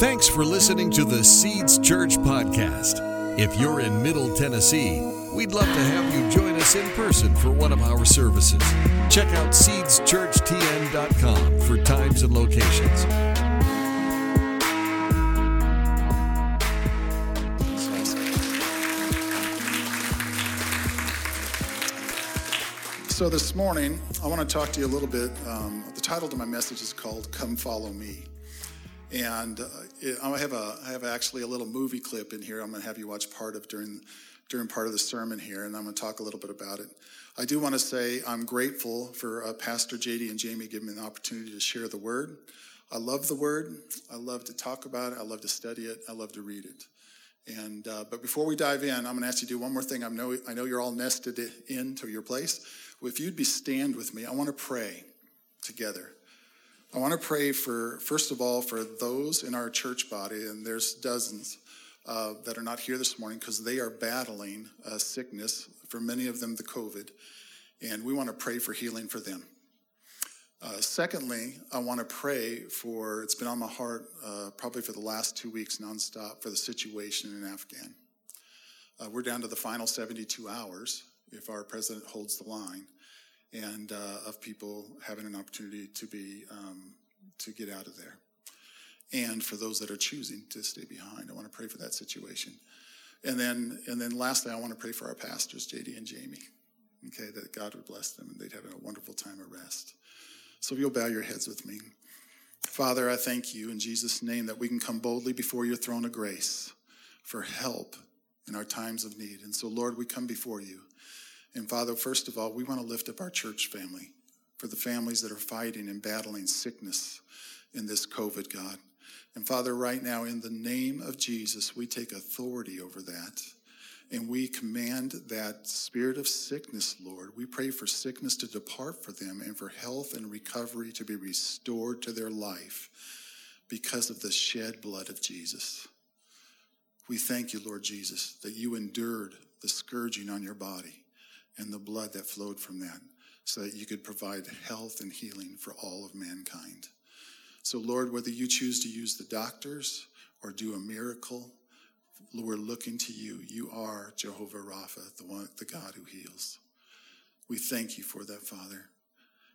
Thanks for listening to the Seeds Church podcast. If you're in Middle Tennessee, we'd love to have you join us in person for one of our services. Check out seedschurchtn.com for times and locations. So, this morning, I want to talk to you a little bit. Um, the title to my message is called Come Follow Me. And uh, I, have a, I have actually a little movie clip in here I'm going to have you watch part of during, during part of the sermon here, and I'm going to talk a little bit about it. I do want to say I'm grateful for uh, Pastor JD and Jamie giving me the opportunity to share the word. I love the word. I love to talk about it. I love to study it. I love to read it. And uh, but before we dive in, I'm going to ask you to do one more thing. I know I know you're all nested into your place. If you'd be stand with me, I want to pray together. I want to pray for first of all for those in our church body, and there's dozens uh, that are not here this morning because they are battling a sickness. For many of them, the COVID, and we want to pray for healing for them. Uh, secondly, I want to pray for, it's been on my heart uh, probably for the last two weeks nonstop for the situation in Afghan. Uh, we're down to the final 72 hours if our president holds the line, and uh, of people having an opportunity to be, um, to get out of there. And for those that are choosing to stay behind, I want to pray for that situation. And then, and then lastly, I want to pray for our pastors, JD and Jamie. Okay, that God would bless them and they'd have a wonderful time of rest. So if you'll bow your heads with me. Father, I thank you in Jesus' name that we can come boldly before your throne of grace for help in our times of need. And so, Lord, we come before you. And Father, first of all, we want to lift up our church family for the families that are fighting and battling sickness in this COVID, God. And Father, right now, in the name of Jesus, we take authority over that. And we command that spirit of sickness, Lord. We pray for sickness to depart for them and for health and recovery to be restored to their life because of the shed blood of Jesus. We thank you, Lord Jesus, that you endured the scourging on your body and the blood that flowed from that so that you could provide health and healing for all of mankind. So, Lord, whether you choose to use the doctors or do a miracle, we're looking to you. You are Jehovah Rapha, the one, the God who heals. We thank you for that, Father.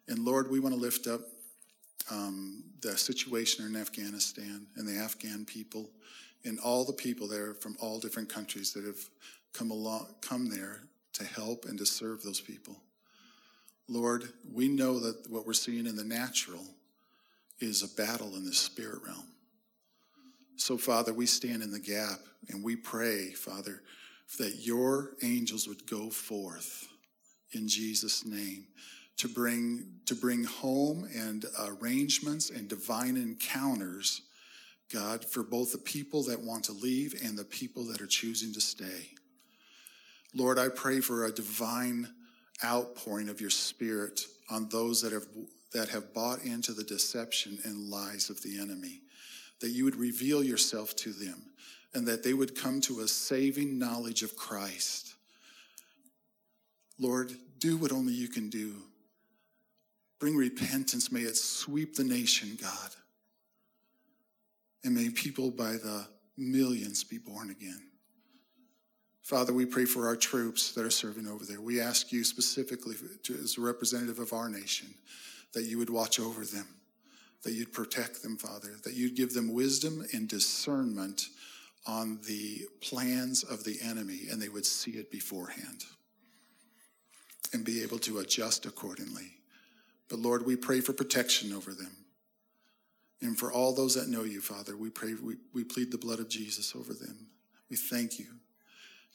And Lord, we want to lift up um, the situation in Afghanistan and the Afghan people and all the people there from all different countries that have come along, come there to help and to serve those people. Lord, we know that what we're seeing in the natural is a battle in the spirit realm. So, Father, we stand in the gap and we pray, Father, that your angels would go forth in Jesus' name to bring, to bring home and arrangements and divine encounters, God, for both the people that want to leave and the people that are choosing to stay. Lord, I pray for a divine outpouring of your spirit on those that have, that have bought into the deception and lies of the enemy that you would reveal yourself to them and that they would come to a saving knowledge of Christ. Lord, do what only you can do. Bring repentance. May it sweep the nation, God. And may people by the millions be born again. Father, we pray for our troops that are serving over there. We ask you specifically, as a representative of our nation, that you would watch over them that you'd protect them, Father, that you'd give them wisdom and discernment on the plans of the enemy, and they would see it beforehand and be able to adjust accordingly. But Lord, we pray for protection over them. And for all those that know you, Father, we pray, we, we plead the blood of Jesus over them. We thank you.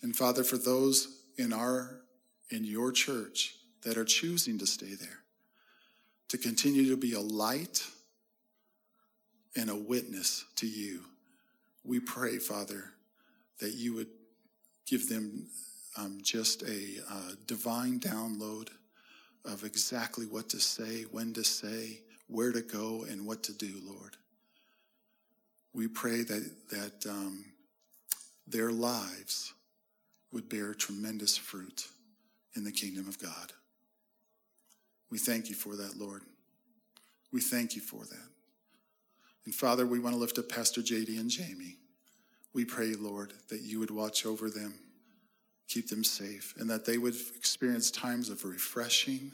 And Father, for those in our in your church that are choosing to stay there, to continue to be a light and a witness to you. We pray, Father, that you would give them um, just a uh, divine download of exactly what to say, when to say, where to go, and what to do, Lord. We pray that, that um, their lives would bear tremendous fruit in the kingdom of God. We thank you for that, Lord. We thank you for that. And Father, we want to lift up Pastor JD and Jamie. We pray, Lord, that you would watch over them, keep them safe, and that they would experience times of refreshing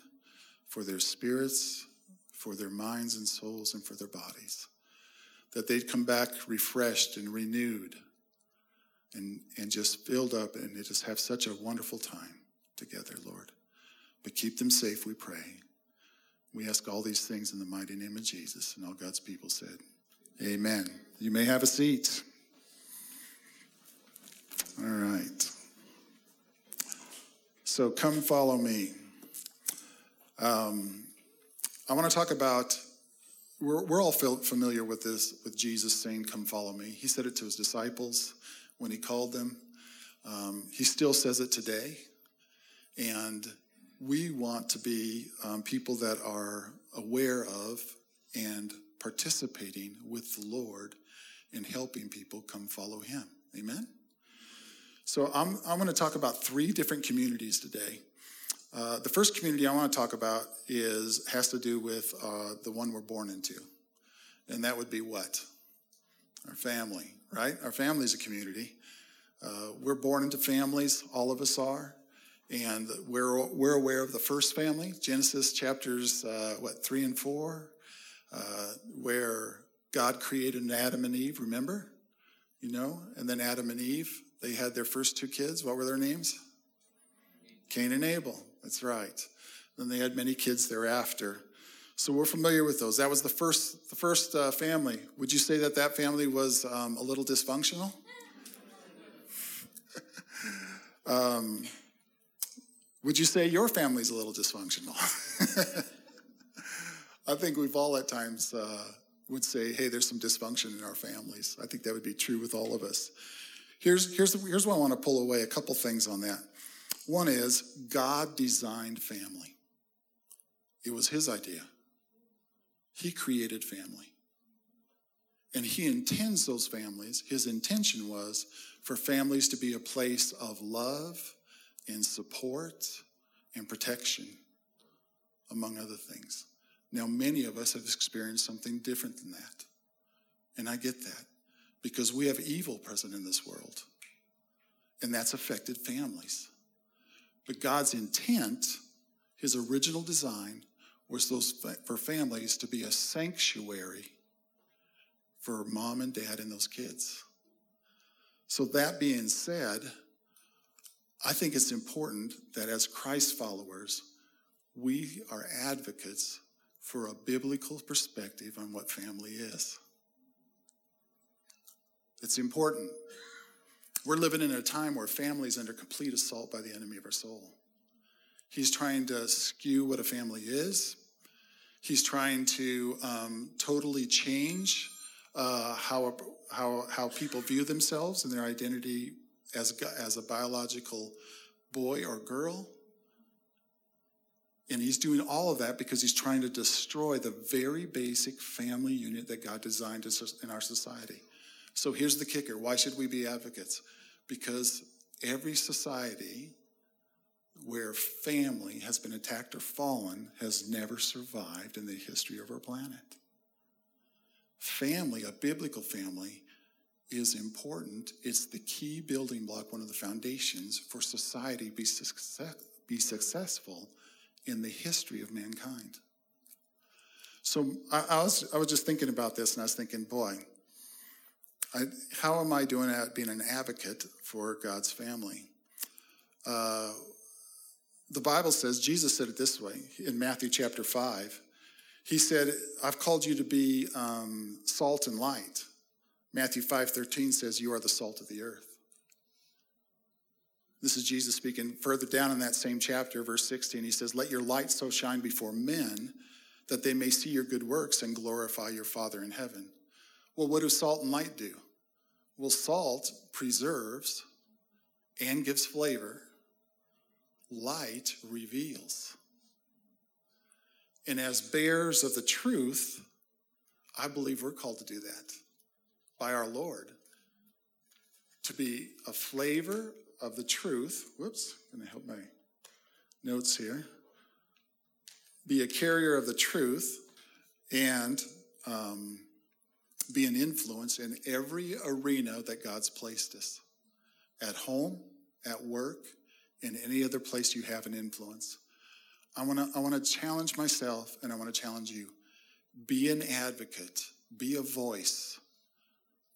for their spirits, for their minds and souls, and for their bodies. That they'd come back refreshed and renewed and, and just filled up and just have such a wonderful time together, Lord. But keep them safe, we pray. We ask all these things in the mighty name of Jesus. And all God's people said, Amen. You may have a seat. All right. So come follow me. Um, I want to talk about, we're, we're all familiar with this, with Jesus saying, Come follow me. He said it to his disciples when he called them. Um, he still says it today. And we want to be um, people that are aware of and participating with the Lord in helping people come follow him. Amen? So I'm, I'm going to talk about three different communities today. Uh, the first community I want to talk about is has to do with uh, the one we're born into, and that would be what our family, right? Our family is a community. Uh, we're born into families, all of us are, and we're we're aware of the first family, Genesis chapters uh, what three and four, uh, where God created Adam and Eve. Remember, you know, and then Adam and Eve they had their first two kids. What were their names? Cain and Abel. That's right. Then they had many kids thereafter. So we're familiar with those. That was the first, the first uh, family. Would you say that that family was um, a little dysfunctional? um, would you say your family's a little dysfunctional? I think we've all at times uh, would say, hey, there's some dysfunction in our families. I think that would be true with all of us. Here's, here's, here's what I want to pull away a couple things on that. One is God designed family, it was His idea. He created family. And He intends those families, His intention was for families to be a place of love and support and protection, among other things. Now, many of us have experienced something different than that. And I get that because we have evil present in this world, and that's affected families. But God's intent, his original design, was those for families to be a sanctuary for mom and dad and those kids. So, that being said, I think it's important that as Christ followers, we are advocates for a biblical perspective on what family is. It's important. We're living in a time where family is under complete assault by the enemy of our soul. He's trying to skew what a family is. He's trying to um, totally change uh, how, how, how people view themselves and their identity as, as a biological boy or girl. And he's doing all of that because he's trying to destroy the very basic family unit that God designed in our society. So here's the kicker why should we be advocates? Because every society where family has been attacked or fallen has never survived in the history of our planet. Family, a biblical family, is important. It's the key building block, one of the foundations for society be, success, be successful in the history of mankind. So I, I, was, I was just thinking about this and I was thinking, boy, I, how am I doing at being an advocate for God's family? Uh, the Bible says, Jesus said it this way in Matthew chapter 5. He said, I've called you to be um, salt and light. Matthew 5.13 says, you are the salt of the earth. This is Jesus speaking further down in that same chapter, verse 16. He says, Let your light so shine before men that they may see your good works and glorify your Father in heaven. Well, what do salt and light do? Well, salt preserves and gives flavor, light reveals. And as bearers of the truth, I believe we're called to do that by our Lord. To be a flavor of the truth. Whoops, gonna help my notes here. Be a carrier of the truth and um, be an influence in every arena that God's placed us at home, at work, in any other place you have an influence. I want to I want to challenge myself and I want to challenge you. Be an advocate, be a voice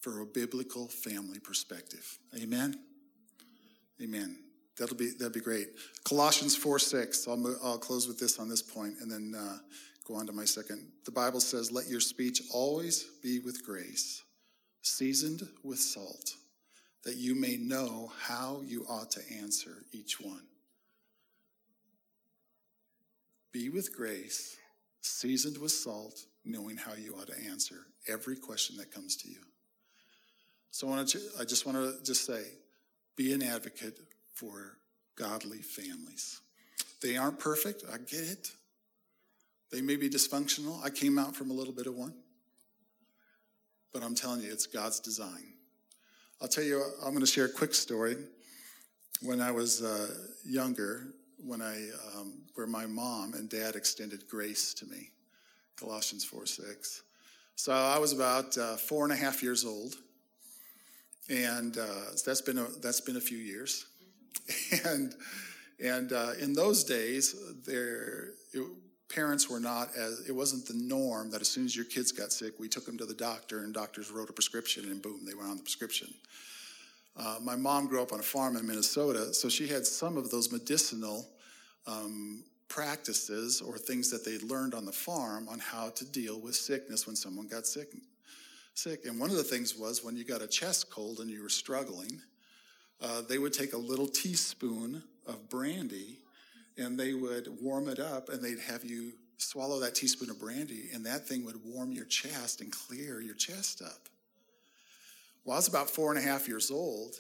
for a biblical family perspective. Amen. Amen. That'll be that'll be great. Colossians 4 6. I'll, I'll close with this on this point and then uh, go on to my second. The Bible says, Let your speech always be with grace, seasoned with salt, that you may know how you ought to answer each one. Be with grace, seasoned with salt, knowing how you ought to answer every question that comes to you. So I, want to, I just want to just say, be an advocate for godly families. They aren't perfect, I get it. They may be dysfunctional. I came out from a little bit of one. But I'm telling you, it's God's design. I'll tell you, I'm going to share a quick story. When I was uh, younger, when I, um, where my mom and dad extended grace to me, Colossians 4 6. So I was about uh, four and a half years old, and uh, that's been a, that's been a few years, and and uh, in those days, there it, parents were not as it wasn't the norm that as soon as your kids got sick, we took them to the doctor, and doctors wrote a prescription, and boom, they were on the prescription. Uh, my mom grew up on a farm in Minnesota, so she had some of those medicinal um, practices or things that they learned on the farm on how to deal with sickness when someone got sick. Sick, and one of the things was when you got a chest cold and you were struggling, uh, they would take a little teaspoon of brandy and they would warm it up and they'd have you swallow that teaspoon of brandy, and that thing would warm your chest and clear your chest up. Well, I was about four and a half years old,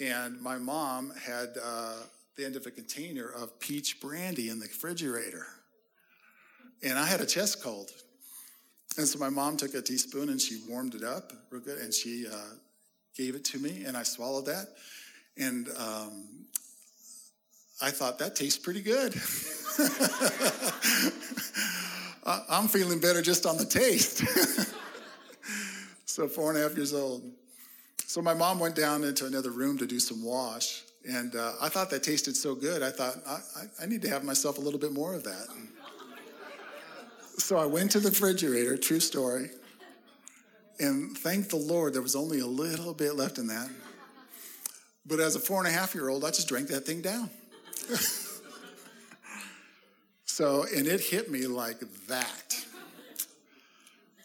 and my mom had uh, the end of a container of peach brandy in the refrigerator. And I had a chest cold. And so my mom took a teaspoon and she warmed it up real good, and she uh, gave it to me, and I swallowed that. And um, I thought that tastes pretty good. I'm feeling better just on the taste. so, four and a half years old. So, my mom went down into another room to do some wash. And uh, I thought that tasted so good, I thought, I, I, I need to have myself a little bit more of that. so, I went to the refrigerator, true story. And thank the Lord, there was only a little bit left in that. But as a four and a half year old, I just drank that thing down. so, and it hit me like that.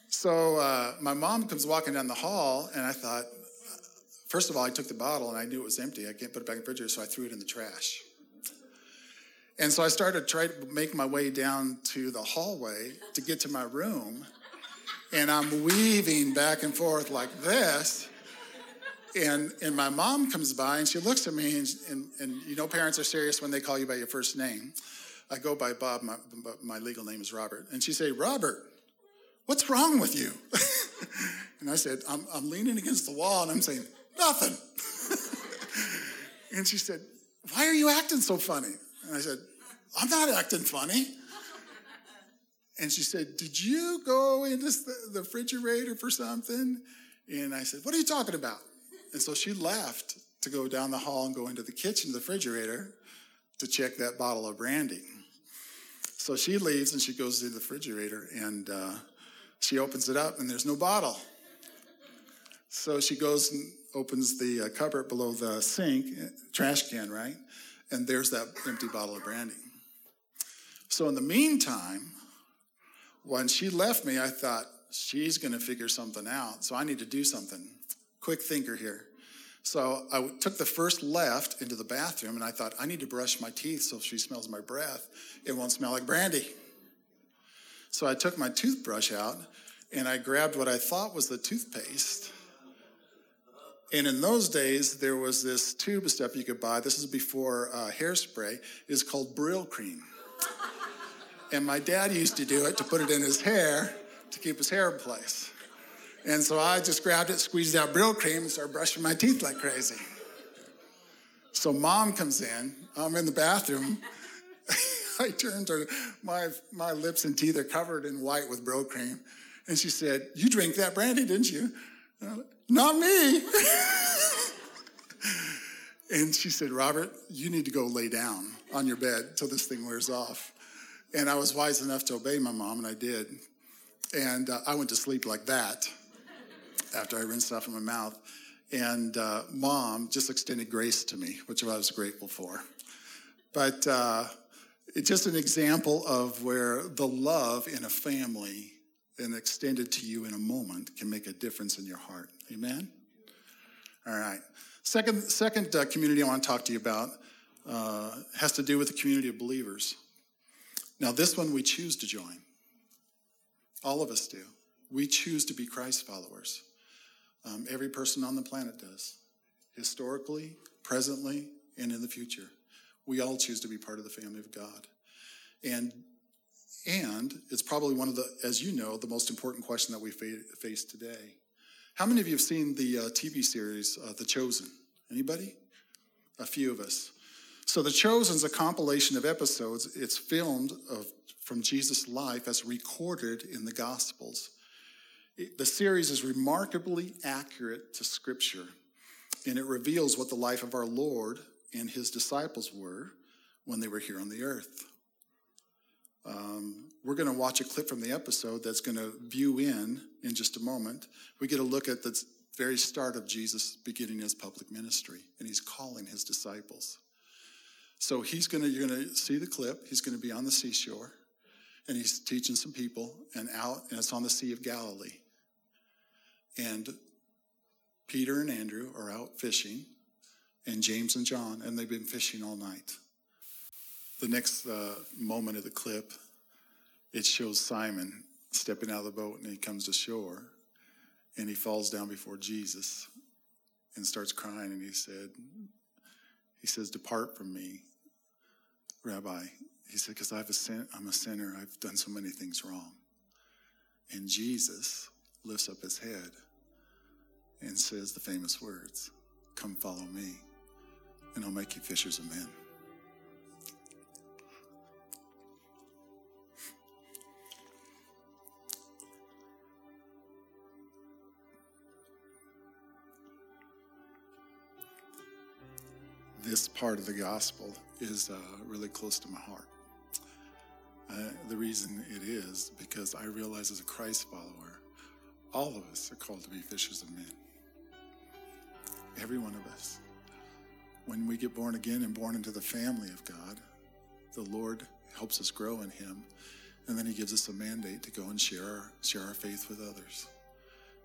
So, uh, my mom comes walking down the hall, and I thought, first of all, I took the bottle and I knew it was empty. I can't put it back in the refrigerator, so I threw it in the trash. And so I started trying to make my way down to the hallway to get to my room. And I'm weaving back and forth like this and and my mom comes by and she looks at me and, and, and you know parents are serious when they call you by your first name. I go by bob my, my legal name is robert. And she say robert what's wrong with you? And i said I'm, I'm leaning against the wall and i'm saying nothing. And she said why are you acting so funny? And i said i'm not acting funny. And she said did you go into the refrigerator for something? And i said what are you talking about and so she left to go down the hall and go into the kitchen, the refrigerator, to check that bottle of brandy. So she leaves and she goes to the refrigerator and uh, she opens it up and there's no bottle. So she goes and opens the uh, cupboard below the sink, trash can, right? And there's that empty bottle of brandy. So in the meantime, when she left me, I thought, she's going to figure something out. So I need to do something quick thinker here. So I took the first left into the bathroom and I thought, I need to brush my teeth so if she smells my breath, it won't smell like brandy. So I took my toothbrush out and I grabbed what I thought was the toothpaste. And in those days, there was this tube stuff you could buy. This is before uh, hairspray. It's called Brylcreem. and my dad used to do it to put it in his hair to keep his hair in place. And so I just grabbed it, squeezed out Brylcreem, and started brushing my teeth like crazy. So mom comes in. I'm in the bathroom. I turned to my my lips and teeth are covered in white with Brylcreem. And she said, You drank that brandy, didn't you? Like, Not me. and she said, Robert, you need to go lay down on your bed till this thing wears off. And I was wise enough to obey my mom, and I did. And uh, I went to sleep like that after I rinsed it off in my mouth. And uh, mom just extended grace to me, which I was grateful for. But uh, it's just an example of where the love in a family and extended to you in a moment can make a difference in your heart. Amen? All right. Second, second uh, community I want to talk to you about uh, has to do with the community of believers. Now, this one we choose to join. All of us do. We choose to be Christ followers. Um, every person on the planet does, historically, presently, and in the future. We all choose to be part of the family of God. And and it's probably one of the, as you know, the most important question that we face today. How many of you have seen the uh, TV series uh, The Chosen? Anybody? A few of us. So The Chosen is a compilation of episodes. It's filmed of, from Jesus' life as recorded in the Gospels. The series is remarkably accurate to Scripture, and it reveals what the life of our Lord and his disciples were when they were here on the earth. Um, we're going to watch a clip from the episode that's going to view in in just a moment. We get a look at the very start of Jesus beginning his public ministry, and he's calling his disciples. So he's going to, you're going to see the clip. He's going to be on the seashore, and he's teaching some people, and out, and it's on the Sea of Galilee. And Peter and Andrew are out fishing, and James and John, and they've been fishing all night. The next uh, moment of the clip, it shows Simon stepping out of the boat and he comes to shore and he falls down before Jesus and starts crying and he said, he says, depart from me, Rabbi. He said, because I've a sin- I'm a sinner. I've done so many things wrong. And Jesus lifts up his head and says the famous words, come follow me and I'll make you fishers of men. this part of the gospel is uh, really close to my heart. Uh, the reason it is because I realize as a Christ follower, all of us are called to be fishers of men. Every one of us. When we get born again and born into the family of God, the Lord helps us grow in Him, and then He gives us a mandate to go and share our, share our faith with others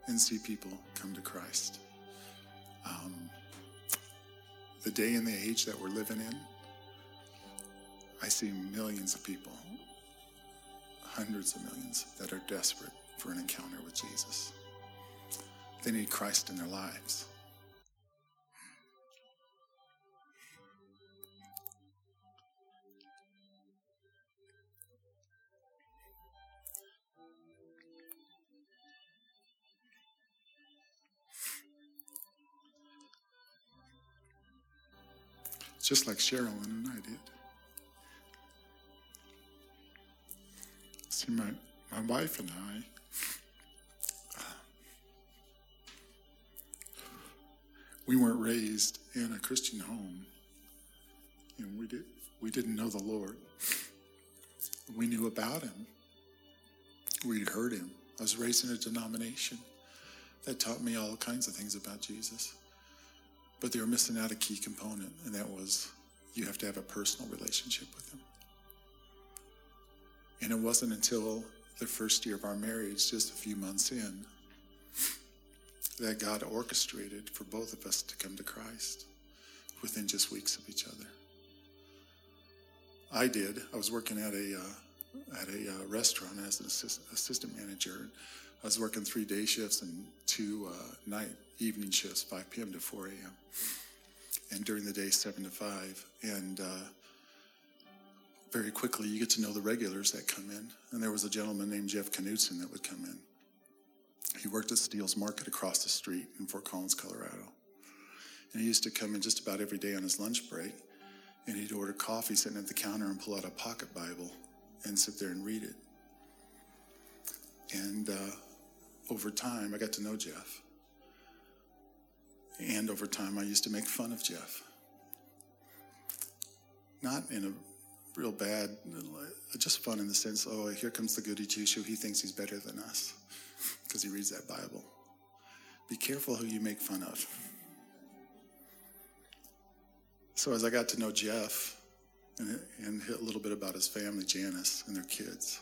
and see people come to Christ. Um, the day and the age that we're living in, I see millions of people, hundreds of millions, that are desperate for an encounter with Jesus. They need Christ in their lives. Just like Sherilyn and I did. See, my, my wife and I, uh, we weren't raised in a Christian home. and we, did, we didn't know the Lord. We knew about Him. We'd heard Him. I was raised in a denomination that taught me all kinds of things about Jesus. But they were missing out a key component, and that was you have to have a personal relationship with Him. And it wasn't until the first year of our marriage, just a few months in, that God orchestrated for both of us to come to Christ within just weeks of each other. I did. I was working at a uh, at a uh, restaurant as an assist, assistant manager. I was working three day shifts and two uh, night evening shifts, 5 p.m. to 4 a.m. And during the day, 7 to 5. And uh, very quickly, you get to know the regulars that come in. And there was a gentleman named Jeff Knutson that would come in. He worked at Steele's Market across the street in Fort Collins, Colorado. And he used to come in just about every day on his lunch break. And he'd order coffee sitting at the counter and pull out a pocket Bible and sit there and read it. And uh, over time, I got to know Jeff. And over time, I used to make fun of Jeff. Not in a real bad, just fun in the sense, oh, here comes the goody two shoe. He thinks he's better than us because he reads that Bible. Be careful who you make fun of. So as I got to know Jeff and, and a little bit about his family, Janice, and their kids,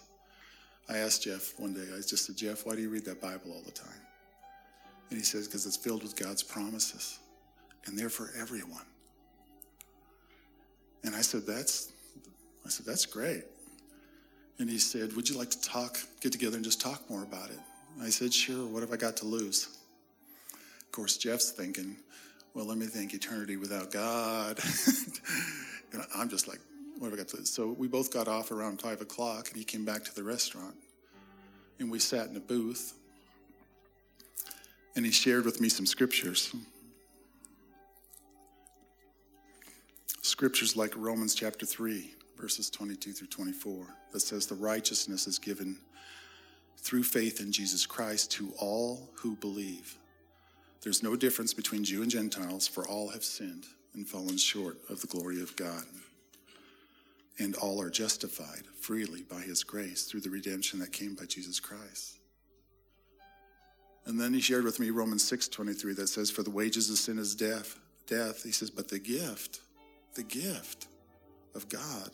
I asked Jeff one day, I just said, Jeff, why do you read that Bible all the time? And he says, because it's filled with God's promises and they're for everyone. And I said, that's, I said, that's great. And he said, would you like to talk, get together and just talk more about it? I said, sure, what have I got to lose? Of course, Jeff's thinking, well, let me think eternity without God. and I'm just like, what have I got to lose? So we both got off around five o'clock and he came back to the restaurant. And we sat in a booth and he shared with me some scriptures. Scriptures like Romans chapter 3, verses 22 through 24, that says, The righteousness is given through faith in Jesus Christ to all who believe. There's no difference between Jew and Gentiles, for all have sinned and fallen short of the glory of God. And all are justified freely by his grace through the redemption that came by Jesus Christ. And then he shared with me Romans 6:23 that says, For the wages of sin is death, death. He says, but the gift, the gift of God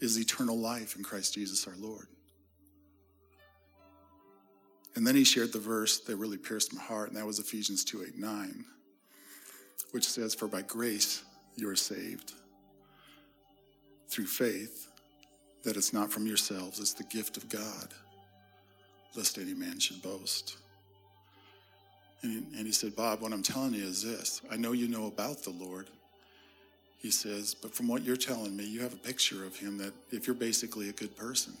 is eternal life in Christ Jesus our Lord. And then he shared the verse that really pierced my heart, and that was Ephesians 2 8 9, which says, For by grace you are saved through faith, that it's not from yourselves, it's the gift of God, lest any man should boast. And he, and he said, Bob, what I'm telling you is this I know you know about the Lord. He says, but from what you're telling me, you have a picture of him that if you're basically a good person,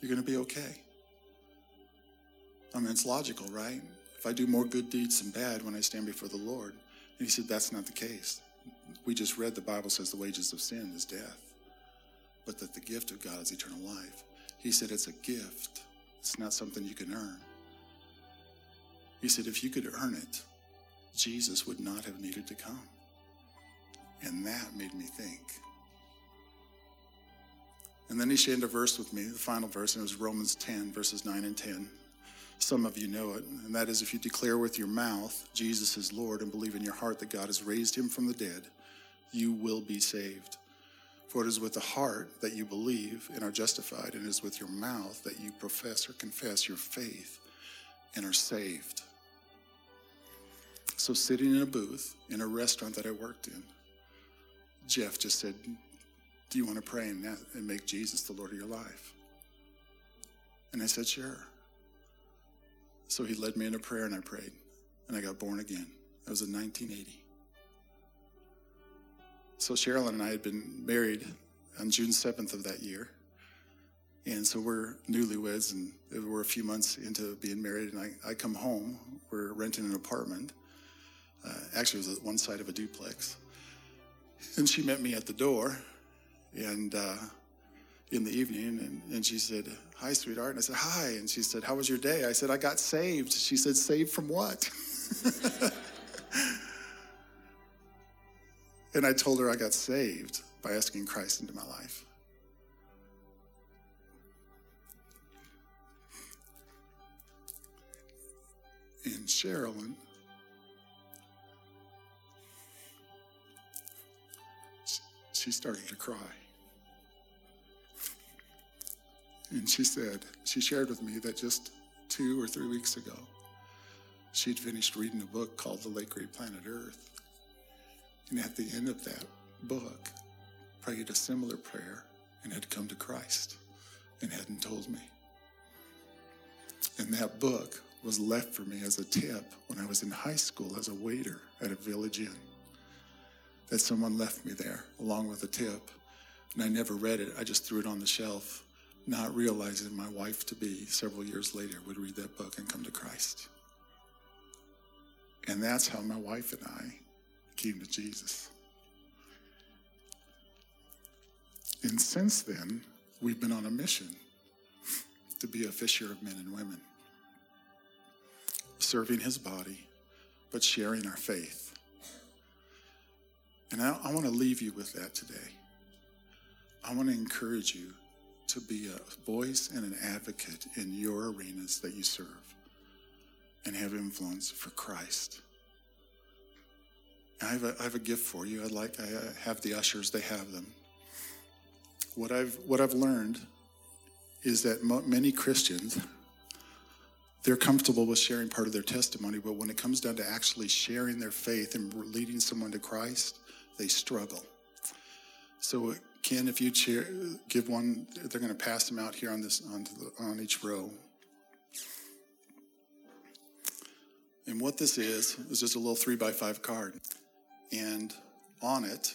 you're going to be okay. I mean, it's logical, right? If I do more good deeds than bad when I stand before the Lord. And he said, That's not the case. We just read the Bible says the wages of sin is death, but that the gift of God is eternal life. He said, It's a gift, it's not something you can earn. He said, If you could earn it, Jesus would not have needed to come. And that made me think. And then he shared a verse with me, the final verse, and it was Romans 10, verses 9 and 10. Some of you know it, and that is if you declare with your mouth Jesus is Lord and believe in your heart that God has raised him from the dead, you will be saved. For it is with the heart that you believe and are justified, and it is with your mouth that you profess or confess your faith and are saved. So, sitting in a booth in a restaurant that I worked in, Jeff just said, Do you want to pray and, make Jesus the Lord of your life? And I said, Sure. So he led me in a prayer and I prayed, and I got born again. That was in 1980. So Cheryl and I had been married on June 7th of that year. And so we're newlyweds, and we're a few months into being married. And I, I come home, we're renting an apartment. Uh, actually, it was one side of a duplex. And she met me at the door, and uh, in the evening, and, and she said, Hi, sweetheart. And I said, Hi. And she said, How was your day? I said, I got saved. She said, Saved from what? and I told her I got saved by asking Christ into my life. And Sherilyn, started to cry. And she said, she shared with me that just two or three weeks ago, she'd finished reading a book called The Late Great Planet Earth. And at the end of that book, prayed a similar prayer and had come to Christ and hadn't told me. And that book was left for me as a tip when I was in high school as a waiter at a village inn. That someone left me there along with a tip. And I never read it, I just threw it on the shelf, not realizing my wife to be several years later would read that book and come to Christ. And that's how my wife and I came to Jesus. And since then, we've been on a mission to be a fisher of men and women. serving his body, but sharing our faith. And I, I want to leave you with that today. I want to encourage you to be a voice and an advocate in your arenas that you serve and have influence for Christ. I have, a, I have a gift for you. I'd like I have the ushers; they have them. What I've what I've learned is that mo- many Christians they're comfortable with sharing part of their testimony, but when it comes down to actually sharing their faith and leading someone to Christ, they struggle. So, uh, Ken, if you share, give one, they're going to pass them out here on this on, the, on each row. And what this is is just a little three by five card, and on it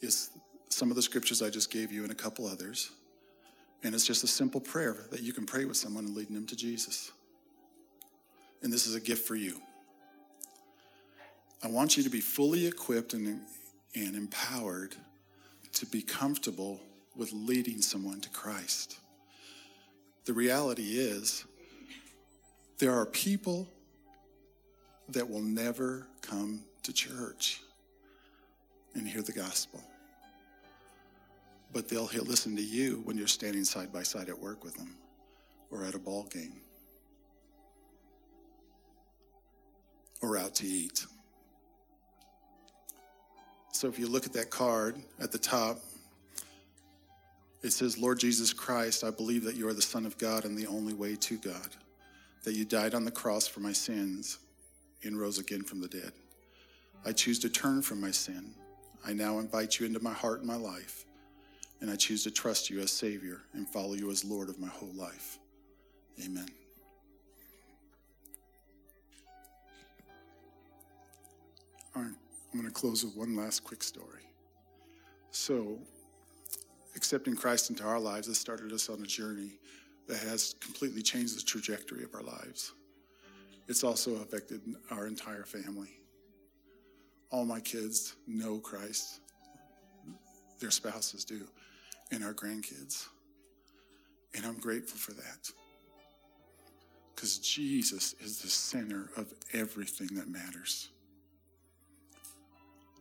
is some of the scriptures I just gave you and a couple others. And it's just a simple prayer that you can pray with someone and leading them to Jesus. And this is a gift for you. I want you to be fully equipped and, and empowered to be comfortable with leading someone to Christ. The reality is, there are people that will never come to church and hear the gospel but they'll listen to you when you're standing side by side at work with them or at a ball game or out to eat. So if you look at that card at the top, it says, Lord Jesus Christ, I believe that you are the Son of God and the only way to God, that you died on the cross for my sins and rose again from the dead. I choose to turn from my sin. I now invite you into my heart and my life and I choose to trust you as Savior and follow you as Lord of my whole life. Amen. All right, I'm going to close with one last quick story. So, accepting Christ into our lives has started us on a journey that has completely changed the trajectory of our lives. It's also affected our entire family. All my kids know Christ, their spouses do and our grandkids. And I'm grateful for that. Because Jesus is the center of everything that matters.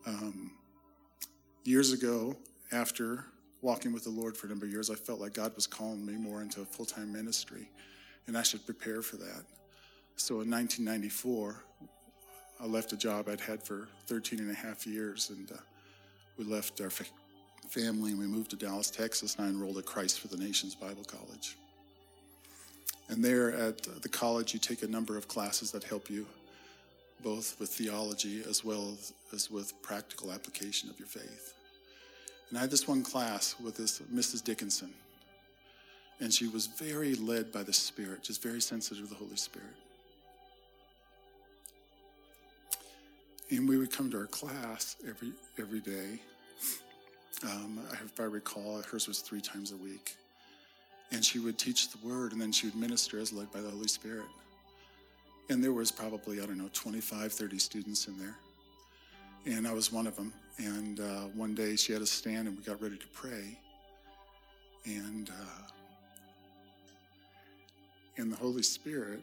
Um, years ago, after walking with the Lord for a number of years, I felt like God was calling me more into full time ministry, and I should prepare for that. So in 1994, I left a job I'd had for 13 and a half years, and uh, we left our family and we moved to Dallas, Texas, and I enrolled at Christ for the Nations Bible College. And there at the college, you take a number of classes that help you both with theology as well as with practical application of your faith. And I had this one class with this Mrs. Dickinson, and she was very led by the Spirit, just very sensitive to the Holy Spirit. And we would come to our class every every day, um, if I recall, hers was three times a week. And she would teach the word and then she would minister as led by the Holy Spirit. And there was probably, I don't know, 25, 30 students in there. And I was one of them. And uh, one day she had us stand and we got ready to pray. And, uh, and the Holy Spirit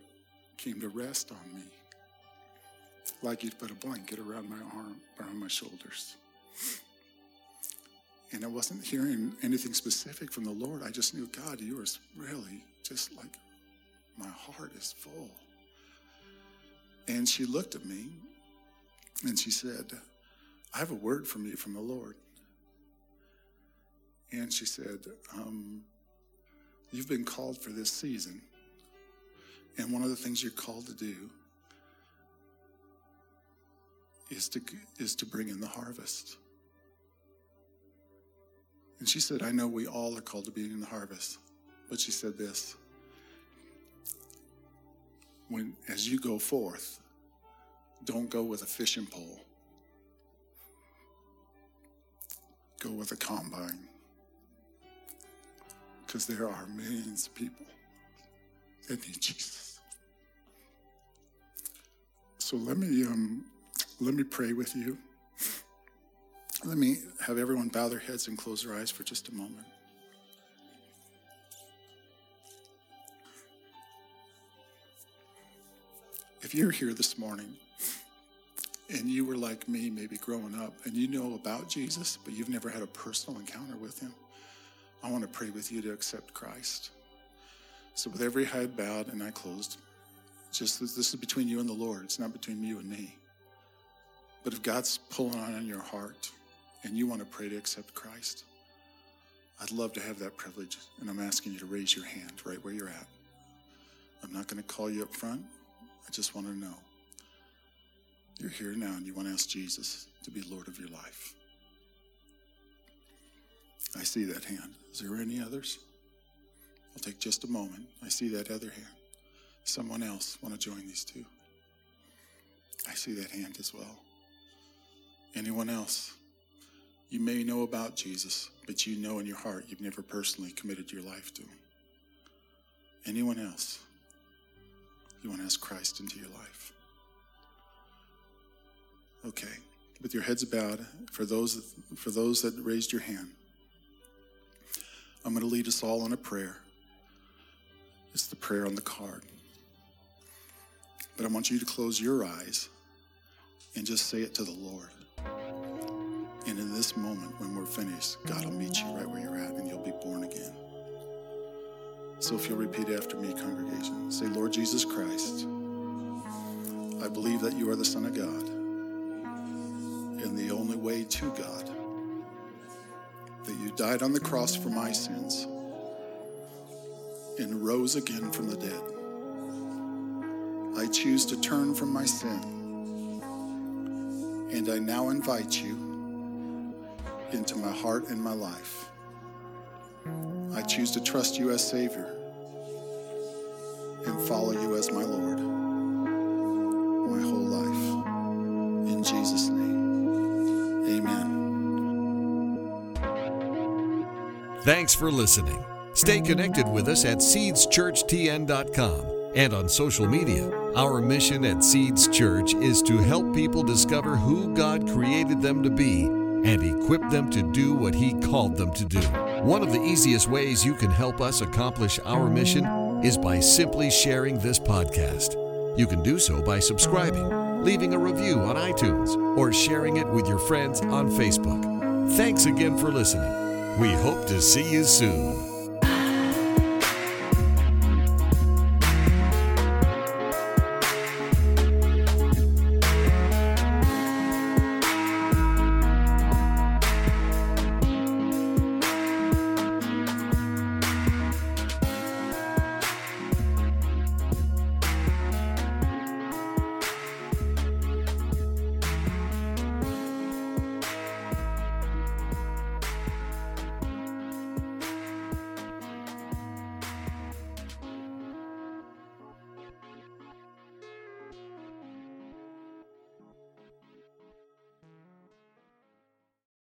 came to rest on me like you'd put a blanket around my arm, around my shoulders. And I wasn't hearing anything specific from the Lord. I just knew, God, you are really just like, my heart is full. And she looked at me and she said, I have a word from you from the Lord. And she said, um, You've been called for this season. And one of the things you're called to do is to, is to bring in the harvest. And she said, I know we all are called to be in the harvest. But she said this when as you go forth, don't go with a fishing pole. Go with a combine. Because there are millions of people that need Jesus. So let me um, let me pray with you. Let me have everyone bow their heads and close their eyes for just a moment. You're here this morning and you were like me, maybe growing up, and you know about Jesus, but you've never had a personal encounter with him, I want to pray with you to accept Christ. So, with every head bowed and eye closed, just this is between you and the Lord. It's not between you and me. But if God's pulling on your heart and you want to pray to accept Christ, I'd love to have that privilege. And I'm asking you to raise your hand right where you're at. I'm not going to call you up front. I just want to know. You're here now and you want to ask Jesus to be Lord of your life. I see that hand. Is there any others? I'll take just a moment. I see that other hand. Someone else want to join these two? I see that hand as well. Anyone else? You may know about Jesus, but you know in your heart you've never personally committed your life to him. Anyone else? You want to ask Christ into your life? Okay. With your heads bowed, for those for those that raised your hand, I'm going to lead us all in a prayer. It's the prayer on the card. But I want you to close your eyes and just say it to the Lord. And in this moment, when we're finished, God will meet you right where you're at and you'll be born again. So if you'll repeat after me, congregation, say, Lord Jesus Christ, I believe that you are the Son of God and the only way to God, that you died on the cross for my sins and rose again from the dead. I choose to turn from my sin, and I now invite you into my heart and my life. I choose to trust you as Savior and follow you as my Lord my whole life. In Jesus' name, amen. Thanks for listening. Stay connected with us at seedschurchtn.com and on social media. Our mission at Seeds Church is to help people discover who God created them to be and equip them to do what He called them to do. One of the easiest ways you can help us accomplish our mission is by simply sharing this podcast. You can do so by subscribing, leaving a review on iTunes, or sharing it with your friends on Facebook. Thanks again for listening. We hope to see you soon.